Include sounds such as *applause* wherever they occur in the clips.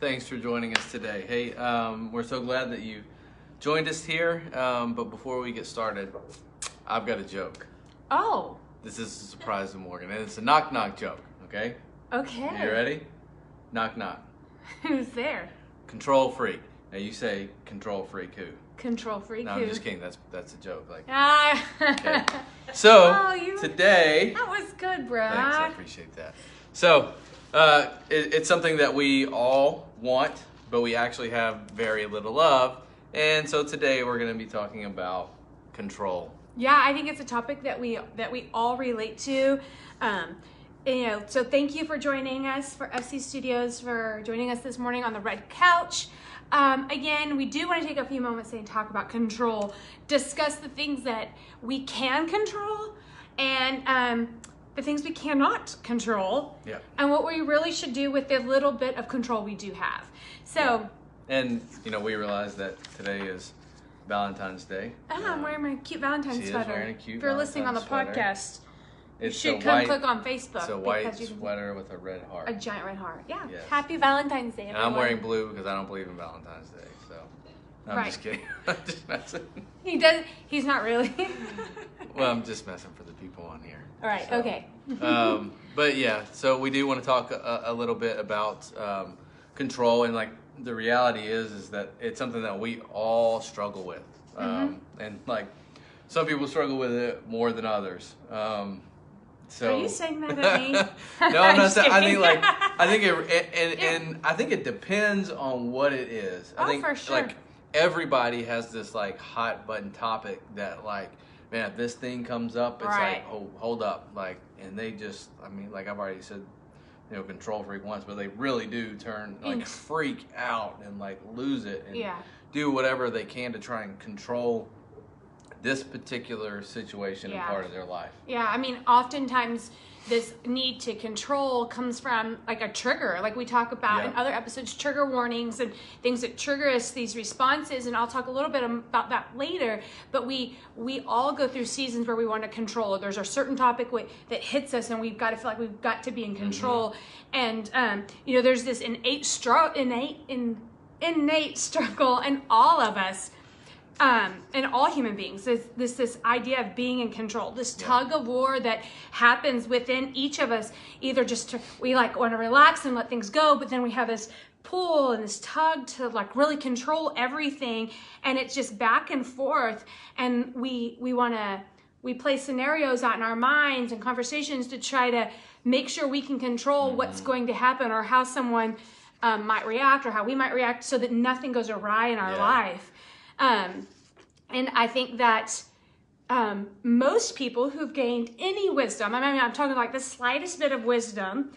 Thanks for joining us today. Hey, um, we're so glad that you joined us here. Um, but before we get started, I've got a joke. Oh, This is a surprise to Morgan, and it's a knock knock joke. Okay, okay. you ready? Knock knock. *laughs* Who's there? Control freak. Now you say control freak who? Control freak. No, who? I'm just kidding. That's that's a joke. Like Ah. Okay. *laughs* so Oh, today. that was good, bro. Thanks, I appreciate that. So, uh, it, it's something that we all want, but we actually have very little of. And so today we're going to be talking about control. Yeah, I think it's a topic that we that we all relate to. Um, you know, so thank you for joining us for FC Studios for joining us this morning on the red couch. Um, again, we do want to take a few moments and talk about control, discuss the things that we can control, and um, the things we cannot control, Yeah. and what we really should do with the little bit of control we do have. So, And, you know, we realize that today is Valentine's Day. ah, I'm wearing my cute Valentine's She is sweater. wearing a cute if you're listening on the sweater. podcast, you should come white, click on Facebook it's a white because you can sweater with a red heart. a giant red heart. Yeah. Yes. Happy Valentine's Day. And I'm wearing blue because I don't believe in Valentine's Day. So, I'm Right. just kidding. *laughs* I'm just messing. He does. He's not really. *laughs* Well, I'm just messing for the people on here. All right. So, Okay. um, *laughs* but yeah, so we do want to talk a, a little bit about um, control, and like the reality is, is that it's something that we all struggle with, um, and like some people struggle with it more than others. Um, so Are you saying that at me? no, I'm I'm not saying. I think like I think it, it and, Yeah. and I think it depends on what it is. I Oh, think for sure. like everybody has this like hot button topic that like man, if this thing comes up, it's Right. like oh hold up, like and they just I mean like I've already said. You know, control freak once, but they really do turn like mm. freak out and like lose it and Yeah. do whatever they can to try and control this particular situation Yeah. and part of their life. Yeah. I mean, oftentimes this need to control comes from like a trigger, like we talk about in other episodes, trigger warnings and things that trigger us these responses. And I'll talk a little bit about that later. But we we all go through seasons where we want to control. There's a certain topic that hits us, and we've got to feel like we've got to be in control. And um, you know, there's this innate stru- innate in innate *laughs* struggle in all of us um, and all human beings this, this this idea of being in control this tug of war that happens within each of us either just to we like want to relax and let things go but then we have this pull and this tug to like really control everything and it's just back and forth and we we want to we play scenarios out in our minds and conversations to try to make sure we can control what's going to happen or how someone um, might react or how we might react so that nothing goes awry in our Yeah. life um, and I think that um, most people who've gained any wisdom, I mean, I'm talking like the slightest bit of wisdom,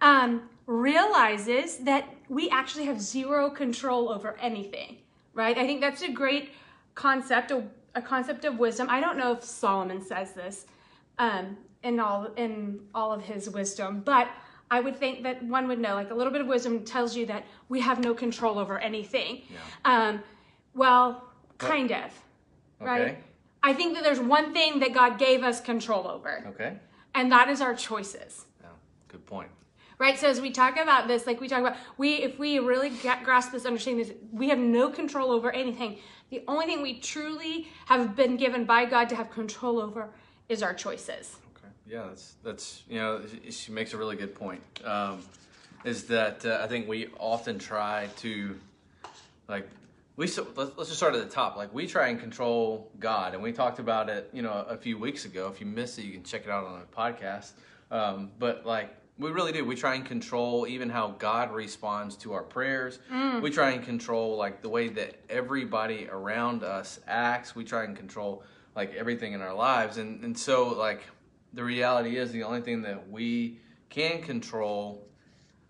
um, realizes that we actually have zero control over anything, right? I think that's a great concept, a, a concept of wisdom. I don't know if Solomon says this um, in all in all of his wisdom, but I would think that one would know, like a little bit of wisdom tells you that we have no control over anything. Yeah. Um, well, kind of, right? Okay. I think that there's one thing that God gave us control over, Okay. and that is our choices. Yeah, good point. Right. So as we talk about this, like we talk about, we if we really get, grasp this understanding, this we have no control over anything. The only thing we truly have been given by God to have control over is our choices. Okay. Yeah, that's that's you know she- she makes a really good point. Um, is that uh, I think we often try to like we so, let's, let's just start at the top. Like we try and control God, and we talked about it you know a few weeks ago. If you missed it, you can check it out on the podcast. Um, but like we really do. We try and control even how God responds to our prayers. We try and control like the way that everybody around us acts. We try and control like everything in our lives. And and so like the reality is the only thing that we can control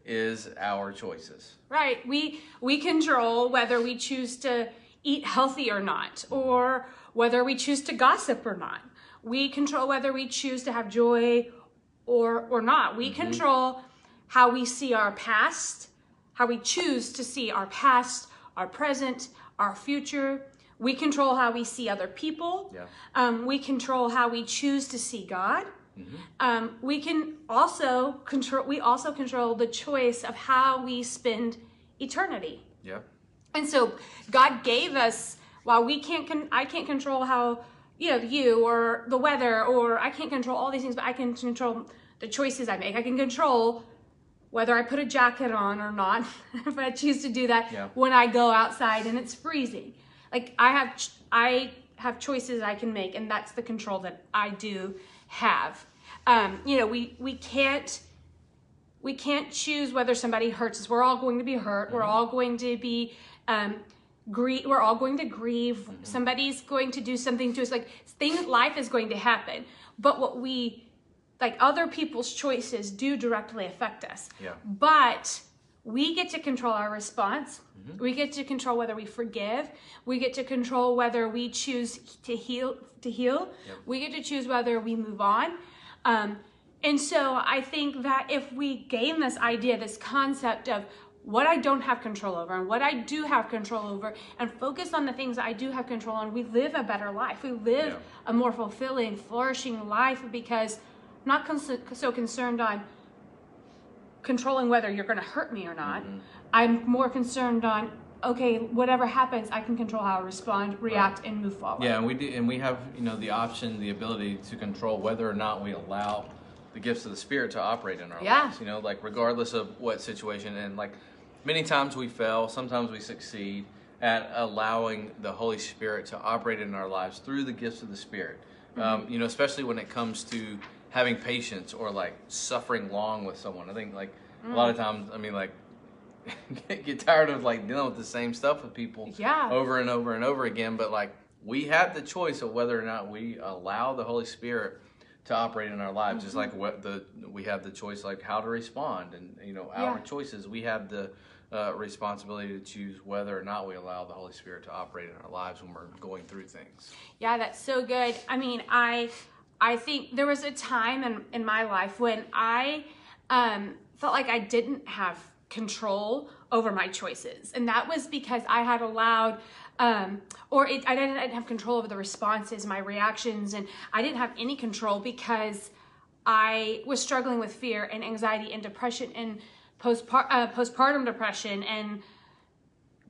is our choices. Right. We we control whether we choose to eat healthy or not, or whether we choose to gossip or not. We control whether we choose to have joy or or not. We control how we see our past, how we choose to see our past, our present, our future. We control how we see other people. Yeah. Um, we control how we choose to see God. Um, we can also control. We also control the choice of how we spend eternity. Yeah. And so God gave us while we can't con- I can't control how you know you or the weather or I can't control all these things but I can control the choices I make. I can control whether I put a jacket on or not *laughs* if I choose to do that Yeah. when I go outside and it's freezing. Like I have ch- I have choices I can make and that's the control that I do have. Um, you know, we we can't we can't choose whether somebody hurts us. We're all going to be hurt. We're all going to be um, grieve. We're all going to grieve. Somebody's going to do something to us. Like things, life is going to happen. But what we like, other people's choices do directly affect us. Yeah. But we get to control our response. We get to control whether we forgive. We get to control whether we choose to heal. To heal. We get to choose whether we move on. Um, and so I think that if we gain this idea, this concept of what I don't have control over and what I do have control over, and focus on the things I do have control on, we live a better life. We live Yeah. a more fulfilling, flourishing life because I'm not cons- so concerned on controlling whether you're going to hurt me or not. Mm-hmm. I'm more concerned on okay, whatever happens, I can control how I respond, react, and move forward. Yeah, and we do, and we have you know the option, the ability to control whether or not we allow the gifts of the Spirit to operate in our Yeah. lives. You know, like regardless of what situation, and like many times we fail, sometimes we succeed at allowing the Holy Spirit to operate in our lives through the gifts of the Spirit. Um, you know, especially when it comes to having patience or like suffering long with someone. I think like a lot of times, I mean, like *laughs* get tired of like dealing with the same stuff with people Yeah. over and over and over again. But like we have the choice of whether or not we allow the Holy Spirit to operate in our lives. Just like what the we have the choice like how to respond, and you know our Yeah. choices. We have the uh, responsibility to choose whether or not we allow the Holy Spirit to operate in our lives when we're going through things. Yeah, that's so good. I mean, I I think there was a time in, in my life when I um, felt like I didn't have control over my choices. And that was because I had allowed um, or it, I didn't, I didn't have control over the responses, my reactions, and I didn't have any control because I was struggling with fear and anxiety and depression and uh, postpartum depression and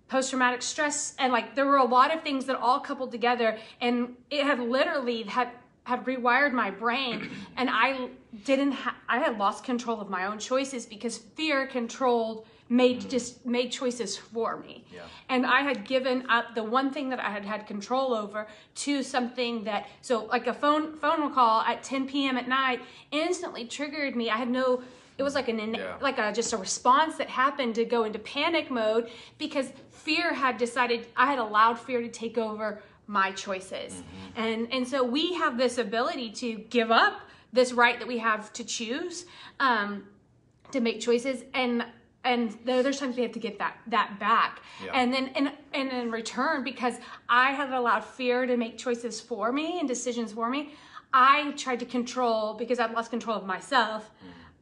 post-traumatic stress and like there were a lot of things that all coupled together and it had literally had had rewired my brain and i didn't ha- i had lost control of my own choices because fear controlled made mm-hmm. just made choices for me Yeah. and i had given up the one thing that i had had control over to something that so like a phone phone call at 10 p.m at night instantly triggered me i had no it was like an in, Yeah. like a just a response that happened to go into panic mode because fear had decided I had allowed fear to take over my choices. Mm-hmm. And and so we have this ability to give up this right that we have to choose um to make choices and and there, there's times we have to get that that back Yeah. and then and and in return because i had allowed fear to make choices for me and decisions for me i tried to control because i'd lost control of myself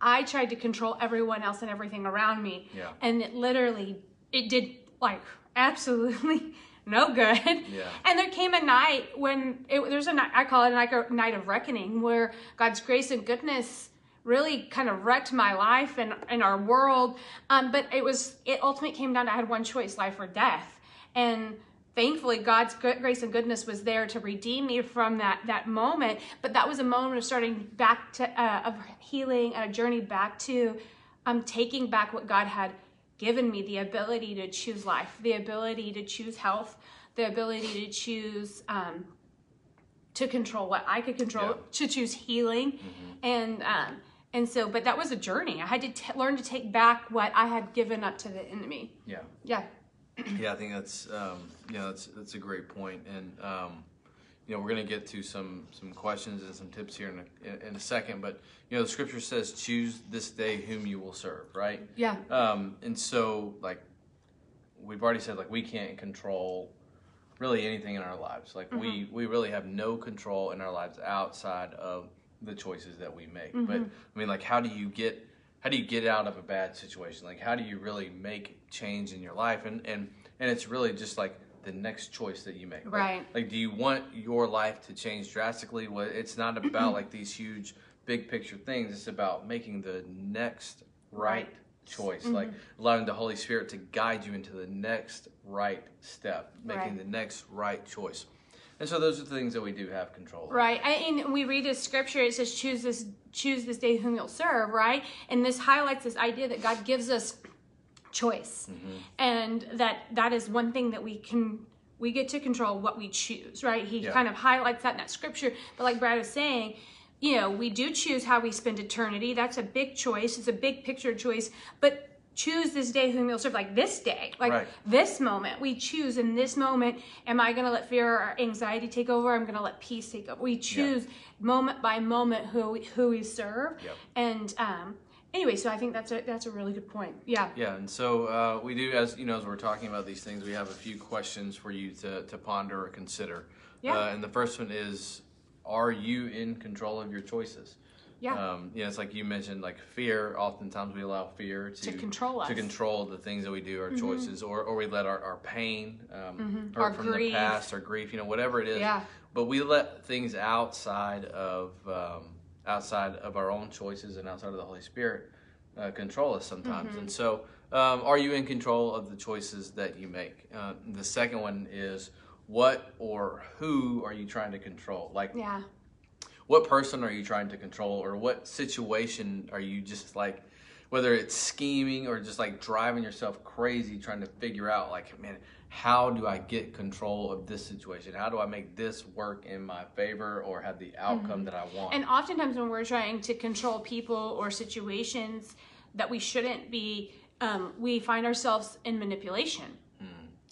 i tried to control everyone else and everything around me Yeah. and it literally it did like absolutely no good. Yeah. *laughs* and there came a night when it, there's a night i call it a night, of reckoning where god's grace and goodness really kind of wrecked my life and, and our world. Um, but it was it ultimately came down to i had one choice life or death. And thankfully god's good, grace and goodness was there to redeem me from that that moment. But that was a moment of starting back to uh, of healing and a journey back to um, taking back what god had given me the ability to choose life the ability to choose health the ability to choose um, to control what I could control, Yeah. to choose healing, and um, and so, but that was a journey. I had to t- learn to take back what I had given up to the enemy. Yeah. Yeah, Yeah, I think that's um, you know that's that's a great point, and um, you know we're gonna get to some some questions and some tips here in a, in, a second, but you know the scripture says, "Choose this day whom you will serve," right? yeah, Um, and so like we've already said, like we can't control really anything in our lives. Like we we really have no control in our lives outside of the choices that we make. But I mean, like how do you get how do you get out of a bad situation? Like how do you really make change in your life? And and and it's really just like the next choice that you make. Right. Like, do you want your life to change drastically? Well, it's not *clears throat* about like these huge big picture things. It's about making the next right, Right. choice, Mm-hmm. like allowing the Holy Spirit to guide you into the next right step, making Right. the next right choice. And so those are the things that we do have control. Right. I- And we read this scripture, it says, choose this, choose this day whom you'll serve, right? And this highlights this idea that God gives us choice. Mm-hmm. And that that is one thing that we can we get to control what we choose, right? He Yeah. kind of highlights that in that scripture. But like Brad was saying, you know, we do choose how we spend eternity. That's a big choice. It's a big picture choice. But choose this day whom you'll serve, like this day, like Right. this moment. We choose in this moment. Am I going to let fear or anxiety take over? I'm going to let peace take over. We choose moment by moment who we, who we serve. Yep. And um, anyway, so I think that's a that's a really good point. Yeah. Yeah, and so uh, we do, as you know, as we're talking about these things, we have a few questions for you to, to ponder or consider. Yeah. Uh, and the first one is, are you in control of your choices? Yeah. Um, you know, it's like you mentioned, like fear. Oftentimes, we allow fear to, To control us. to control the things that we do, our choices, or, or we let our, our pain, um, hurt Our from grief. the past, or grief, you know, whatever it is. Yeah. But we let things outside of um, outside of our own choices and outside of the Holy Spirit uh, control us sometimes. Mm-hmm. And so, um, are you in control of the choices that you make? Uh, the second one is what or who are you trying to control? Like, Yeah. what person are you trying to control or what situation are you just like whether it's scheming or just like driving yourself crazy trying to figure out like man how do i get control of this situation how do i make this work in my favor or have the outcome that i want And oftentimes, when we're trying to control people or situations that we shouldn't be, um, we find ourselves in manipulation.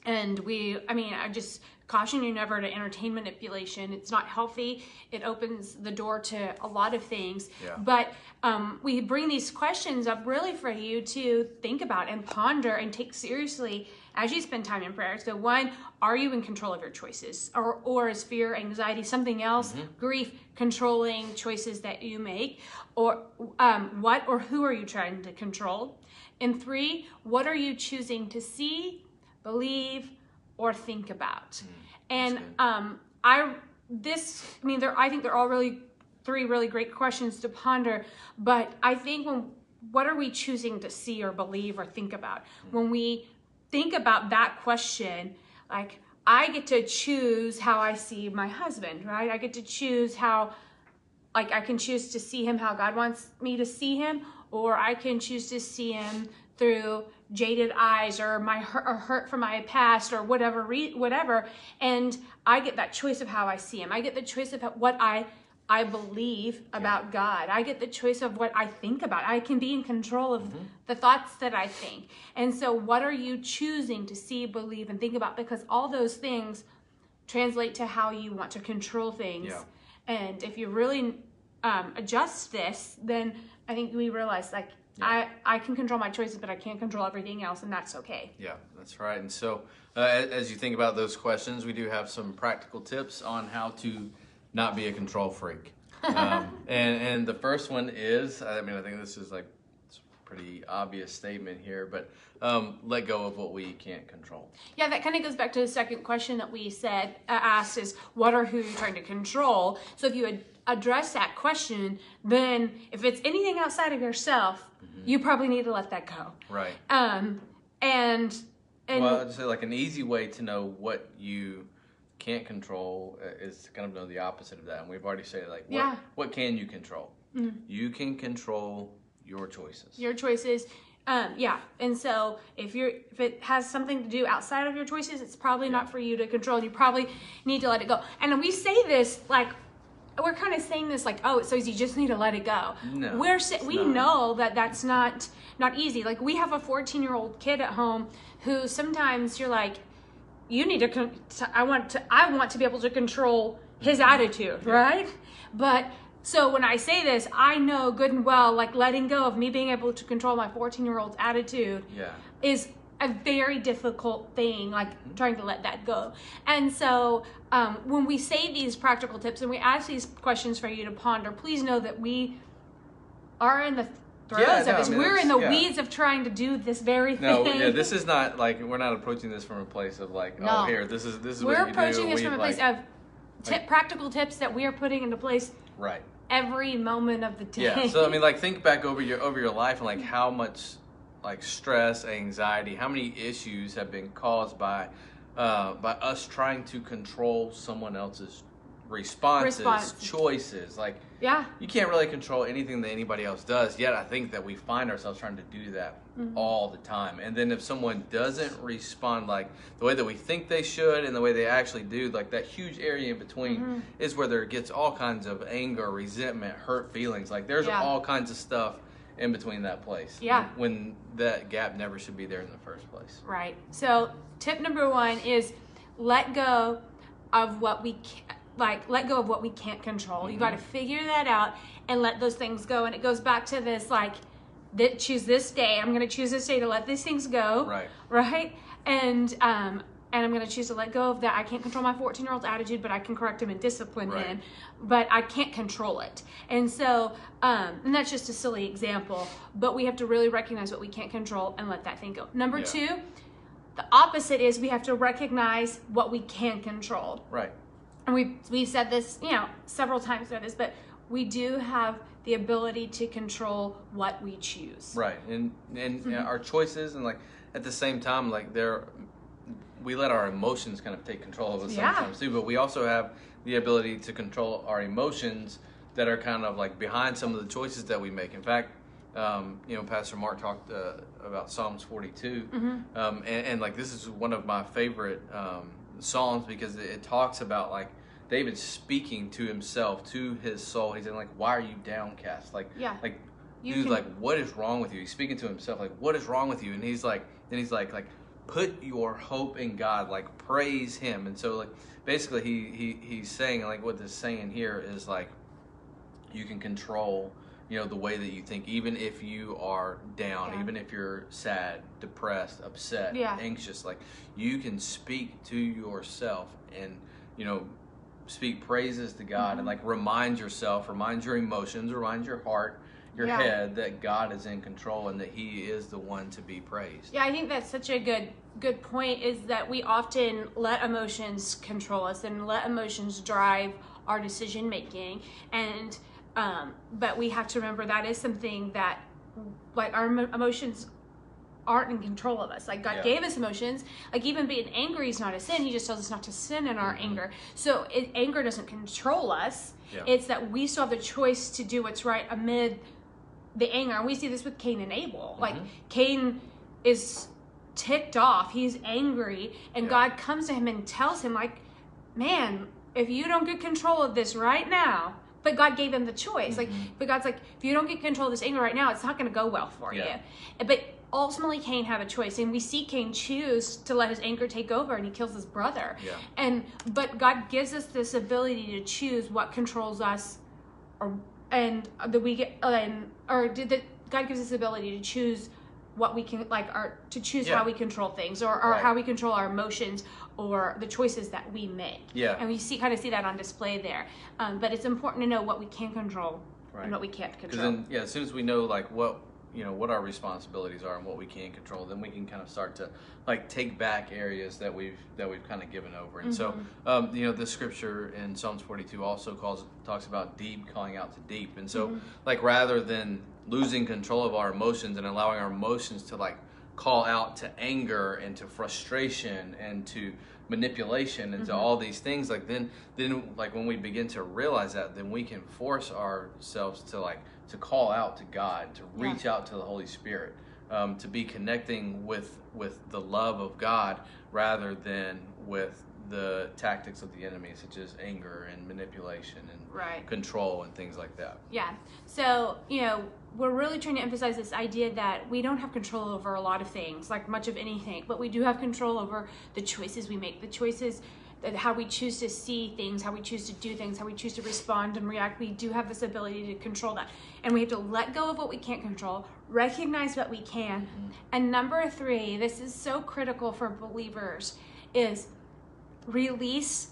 And we, I mean, I just caution you never to entertain manipulation. It's not healthy. It opens the door to a lot of things. Yeah. But um, we bring these questions up really for you to think about and ponder and take seriously as you spend time in prayer. So, one, are you in control of your choices? Or, or is fear, anxiety, something else, grief, controlling choices that you make? Or um, what or who are you trying to control? And three, what are you choosing to see, believe, or think about? and um, I this I mean they're I think they're all really three really great questions to ponder. But I think when what are we choosing to see or believe or think about when we think about that question, like I get to choose how I see my husband, right? I get to choose how like I can choose to see him how God wants me to see him, or I can choose to see him through jaded eyes or my hurt, or hurt from my past or whatever whatever and I get that choice of how I see him. I get the choice of what I I believe about God. I get the choice of what I think about. I can be in control of the thoughts that I think. And so what are you choosing to see, believe and think about because all those things translate to how you want to control things. Yeah. And if you really um, adjust this, then I think we realize like I I can control my choices, but I can't control everything else, and that's okay. Yeah, that's right. And so, uh, as as you think about those questions, we do have some practical tips on how to not be a control freak. *laughs* Um, and and the first one is, I mean, I think this is like it's a pretty obvious statement here, but um, let go of what we can't control. Yeah, that kind of goes back to the second question that we said uh, asked is what or who you're trying to control. So if you ad- address that question, then if it's anything outside of yourself, you probably need to let that go. Right. Um, and and well, I'd say like an easy way to know what you can't control uh, is kind of the opposite of that. And we've already said like, what, Yeah. what can you control? You can control your choices. your choices um yeah and so if you're if it has something to do outside of your choices it's probably not for you to control you probably need to let it go and we say this like we're kind of saying this like oh so you just need to let it go No, we're we not. know that that's not not easy like we have a 14 year old kid at home who sometimes you're like you need to con- i want to i want to be able to control his attitude right? But so when i say this i know good and well like letting go of me being able to control my 14 year old's attitude Yeah. is a very difficult thing like trying to let that go. And so um, when we say these practical tips and we ask these questions for you to ponder please know that we are in the throes Yeah, of no, I mean, we're in the yeah. weeds of trying to do this very thing. No, yeah, this is not like we're not approaching this from a place of like, No. oh, here, this is this is we're approaching do. this We, from a like, place of tip, practical tips that we are putting into place right. every moment of the day. Yeah. So I mean, like, think back over your over your life and like how much like stress, anxiety, how many issues have been caused by uh, by us trying to control someone else's responses, Response. choices. Like Yeah. you can't really control anything that anybody else does. Yet I think that we find ourselves trying to do that Mm-hmm. all the time. And then if someone doesn't respond like the way that we think they should and the way they actually do, like that huge area in between Mm-hmm. is where there gets all kinds of anger, resentment, hurt feelings. Like there's Yeah. all kinds of stuff in between that place. Yeah. When that gap never should be there in the first place. Right. So tip number one is let go of what we can, like let go of what we can't control. You got Mm-hmm. to figure that out and let those things go. And it goes back to this like that choose this day. I'm going to choose this day to let these things go. Right. Right. And um and I'm going to choose to let go of that. I can't control my 14 year old's attitude, but I can correct him and discipline Right. him. But I can't control it. And so, um, and that's just a silly example. But we have to really recognize what we can't control and let that thing go. Number Yeah. two, the opposite is we have to recognize what we can control. Right. And we we said this, you know, several times about this, but we do have the ability to control what we choose. Right, and and Mm-hmm. our choices, and like at the same time, like there, we let our emotions kind of take control of us Yeah. sometimes too. But we also have the ability to control our emotions that are kind of like behind some of the choices that we make. In fact, um, you know, Pastor Mark talked uh, about Psalms 42, Mm-hmm. um, and, and like this is one of my favorite um, psalms because it, it talks about like David speaking to himself, to his soul. He's saying like, "Why are you downcast?" Like, Yeah. like You dude, can- like, what is wrong with you? He's speaking to himself, like, what is wrong with you? And he's like, then he's like, like, put your hope in God, like, praise Him. And so, like, basically, he he he's saying, like, what this saying here is like, you can control, you know, the way that you think, even if you are down, Yeah. even if you're sad, depressed, upset, Yeah. anxious, like, you can speak to yourself and, you know. Speak praises to God Mm-hmm. and like remind yourself, remind your emotions, remind your heart, your Yeah. head that God is in control and that He is the one to be praised. Yeah, I think that's such a good good point is that we often let emotions control us and let emotions drive our decision making and um, but we have to remember that is something that like our emotions aren't in control of us. Like God Yeah. gave us emotions. Like even being angry is not a sin. He just tells us not to sin in our Mhm. anger. So it, anger doesn't control us. Yeah. It's that we still have the choice to do what's right amid the anger. And we see this with Cain and Abel. Like Mhm. Cain is ticked off. He's angry, and Yeah. God comes to him and tells him, like, man, if you don't get control of this right now, but God gave him the choice. Like, Mhm. but God's like, if you don't get control of this anger right now, it's not going to go well for Yeah. you. But ultimately, Cain had a choice, and we see Cain choose to let his anger take over, and he kills his brother. Yeah. And but God gives us this ability to choose what controls us, or and that we get and or did that God gives us the ability to choose what we can like our to choose Yeah. how we control things or, or Right. how we control our emotions or the choices that we make. Yeah. And we see kind of see that on display there. Um, but it's important to know what we can control Right. and what we can't control. then, yeah, as soon as we know like what you know what our responsibilities are and what we can control, then we can kind of start to like take back areas that we've that we've kind of given over. And so, Mm-hmm. um, you know, the scripture in Psalms 42 also calls talks about deep calling out to deep. And so, Mm-hmm. like rather than losing control of our emotions and allowing our emotions to like call out to anger and to frustration and to manipulation and to Mm-hmm. all these things like then then like when we begin to realize that then we can force ourselves to like to call out to god to Yeah. reach out to the holy spirit um, to be connecting with with the love of god rather than with the tactics of the enemy such as anger and manipulation and Right. control and things like that Yeah. So, you know, we're really trying to emphasize this idea that we don't have control over a lot of things, like much of anything, but we do have control over the choices we make, the choices that how we choose to see things, how we choose to do things, how we choose to respond and react. We do have this ability to control that. And we have to let go of what we can't control, recognize what we can. Mm-hmm. And number 3, this is so critical for believers is release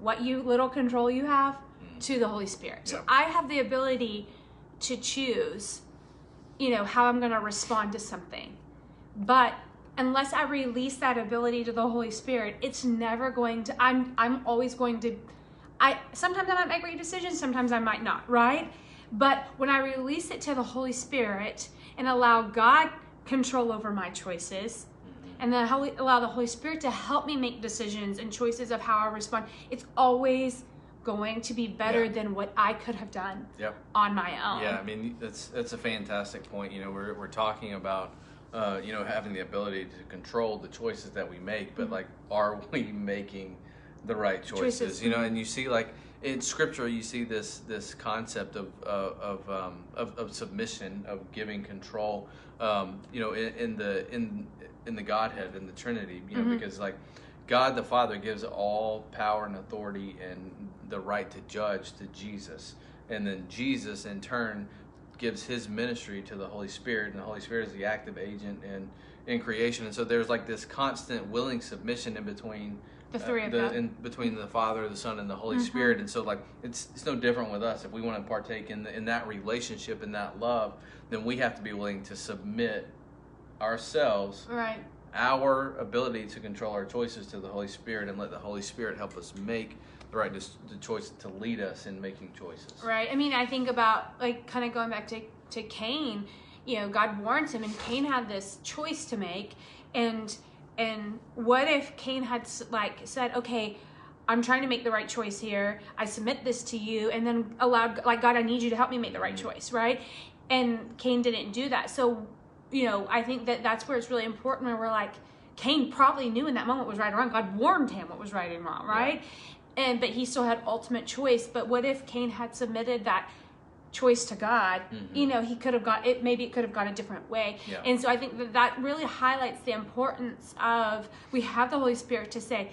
what you little control you have mm. to the Holy Spirit. So. I have the ability to choose, you know, how I'm going to respond to something. But unless I release that ability to the Holy Spirit, it's never going to I'm I'm always going to I sometimes I might make great decisions, sometimes I might not, right? But when I release it to the Holy Spirit and allow God control over my choices and then allow the Holy Spirit to help me make decisions and choices of how I respond. It's always going to be better Yeah. than what I could have done Yep. on my own. Yeah, I mean that's that's a fantastic point. You know, we're we're talking about uh, you know having the ability to control the choices that we make, but like, are *laughs* we making the right choices? Choices. You know, and you see like in Scripture, you see this this concept of uh, of, um, of of submission, of giving control. Um, you know, in, in the in in the Godhead, in the Trinity. You know, because like. God the Father gives all power and authority and the right to judge to Jesus. And then Jesus, in turn, gives his ministry to the Holy Spirit, and the Holy Spirit is the active agent in, in creation. And so there's like this constant willing submission in between The uh, three of the, them. in between the Father, the Son, and the Holy mm-hmm. Spirit. And so like it's it's no different with us. If we want to partake in the, in that relationship in that love, then we have to be willing to submit ourselves Right. Our ability to control our choices to the Holy Spirit and let the Holy Spirit help us make the right the choice to lead us in making choices. Right. I mean, I think about like kind of going back to to Cain. You know, God warns him, and Cain had this choice to make. And and what if Cain had like said, okay. I'm trying to make the right choice here. I submit this to you, and then allowed, like, God, I need you to help me make the right mm-hmm. choice, right? And Cain didn't do that. So, you know, I think that that's where it's really important when we're like, Cain probably knew in that moment what was right or wrong. God warned him what was right and wrong, right? And but he still had ultimate choice. But what if Cain had submitted that choice to God? You know, he could have got it. Maybe it could have gone a different way. Yeah. And so I think that that really highlights the importance of we have the Holy Spirit to say,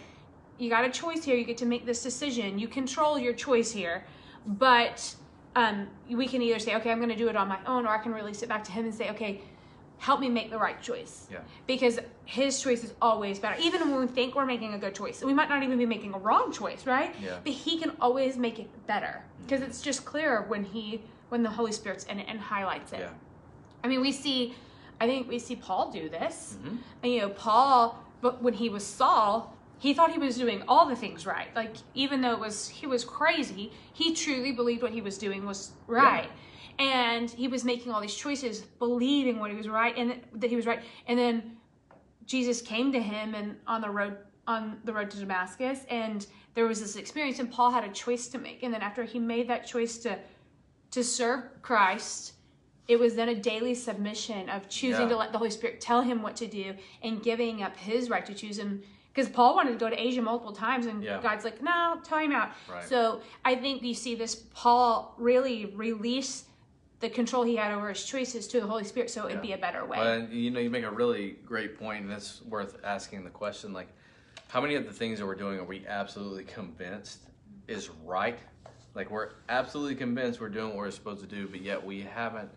you got a choice here. You get to make this decision. You control your choice here, but um, we can either say, okay, I'm going to do it on my own, or I can release it back to Him and say, okay, help me make the right choice Yeah. because his choice is always better. Even when we think we're making a good choice, we might not even be making a wrong choice, right? Yeah. But he can always make it better because it's just clearer when he when the Holy Spirit's in it and highlights it. Yeah. I mean, we see, I think we see Paul do this. Mhm. And, you know, Paul, but when he was Saul, he thought he was doing all the things right. Like even though it was he was crazy, he truly believed what he was doing was right. And he was making all these choices, believing what he was right and that he was right. And then Jesus came to him and on the road on the road to Damascus and there was this experience and Paul had a choice to make. And then after he made that choice to to serve Christ, it was then a daily submission of choosing Yeah. to let the Holy Spirit tell him what to do and giving up his right to choose him. Because Paul wanted to go to Asia multiple times, and Yeah. God's like, no, time out. Right. So I think you see this Paul really release the control he had over his choices to the Holy Spirit so it'd Yeah. be a better way. Well, and, you know, you make a really great point, and it's worth asking the question: like, how many of the things that we're doing are we absolutely convinced is right? Like, we're absolutely convinced we're doing what we're supposed to do, but yet we haven't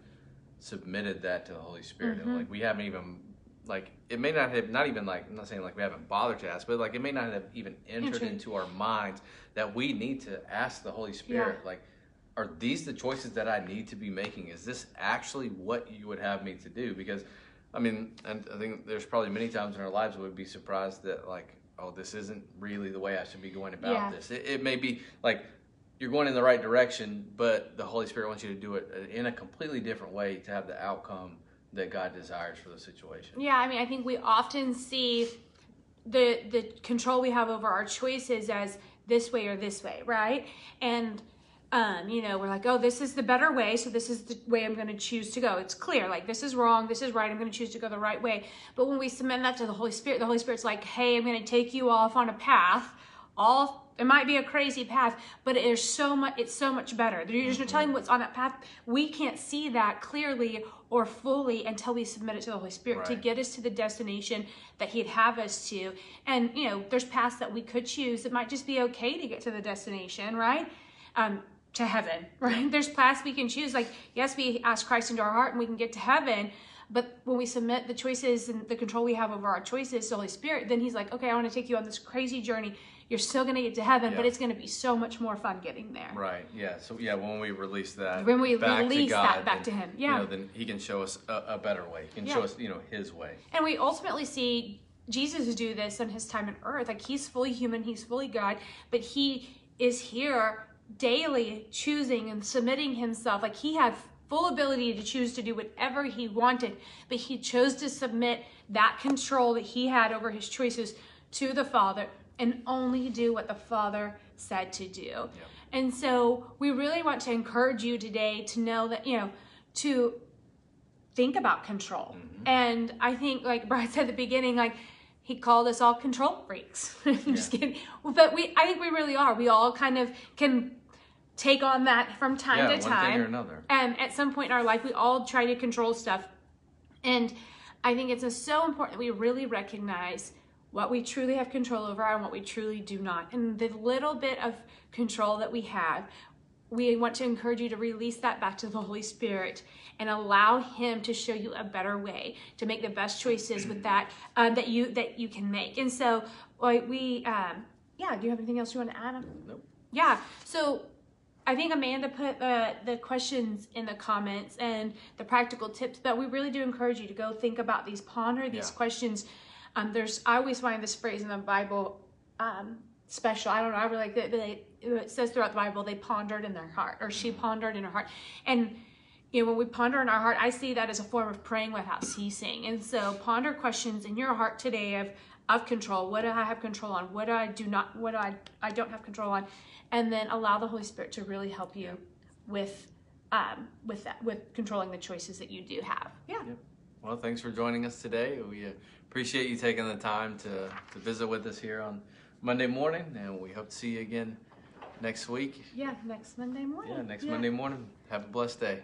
submitted that to the Holy Spirit. Mm-hmm. And, like, we haven't even like it may not have not even like I'm not saying like we haven't bothered to ask, but like it may not have even entered Entered. into our minds that we need to ask the Holy Spirit, like, are these the choices that I need to be making? Is this actually what you would have me to do? Because I mean, and I think there's probably many times in our lives we would be surprised that like, oh, this isn't really the way I should be going about Yeah. this. It, it may be like you're going in the right direction, but the Holy Spirit wants you to do it in a completely different way to have the outcome that God desires for the situation. Yeah, I mean, I think we often see the the control we have over our choices as this way or this way, right? And um, you know, we're like, oh, this is the better way, so this is the way I'm going to choose to go. It's clear, like this is wrong, this is right. I'm going to choose to go the right way. But when we submit that to the Holy Spirit, the Holy Spirit's like, hey, I'm going to take you off on a path. All it might be a crazy path, but it is so much. It's so much better. There's no telling what's on that path. We can't see that clearly or fully until we submit it to the Holy Spirit to get us to the destination that He'd have us to. And you know, there's paths that we could choose. It might just be okay to get to the destination, right? Um, to heaven, *laughs* right? There's paths we can choose. Like, yes, we ask Christ into our heart and we can get to heaven. But when we submit the choices and the control we have over our choices to the Holy Spirit, then He's like, okay, I want to take you on this crazy journey. You're still going to get to heaven, but it's going to be so much more fun getting there. Right. Yeah. So yeah, when we release that, When we back release to that God, back then, to Him, you yeah. know, then He can show us a, a better way. He can Yeah. show us, you know, His way. And we ultimately see Jesus do this in his time on earth. Like he's fully human, he's fully God, but he is here daily choosing and submitting himself. Like he had full ability to choose to do whatever he wanted, but he chose to submit that control that he had over his choices to the Father and only do what the Father said to do. And so we really want to encourage you today to know that, you know, to think about control. Mm-hmm. And I think, like Brian said at the beginning, like he called us all control freaks. *laughs* Just kidding. But we, I think we really are. We all kind of can take on that from time Yeah, to one thing time. or another. Um, at some point in our life, we all try to control stuff. And I think it's so important that we really recognize what we truly have control over and what we truly do not. And the little bit of control that we have, we want to encourage you to release that back to the Holy Spirit and allow Him to show you a better way to make the best choices with that um, that you that you can make. And so, we, um, yeah. Do you have anything else you want to add? Nope. Yeah. So I think Amanda put the, the questions in the comments and the practical tips, but we really do encourage you to go think about these, ponder these Yeah. questions. Um, there's, I always find this phrase in the Bible um, special. I don't know. I really like that. It says throughout the Bible, they pondered in their heart, or she pondered in her heart. And you know, when we ponder in our heart, I see that as a form of praying without ceasing. And so, ponder questions in your heart today of of control. What do I have control on? What do I do not? What do I I don't have control on? And then allow the Holy Spirit to really help you with um, with that with controlling the choices that you do have. Yeah. Yep. Well, thanks for joining us today. We uh, appreciate you taking the time to, to visit with us here on Monday morning, and we hope to see you again next week. Yeah. Next Monday morning. Yeah, next Monday morning. Have a blessed day.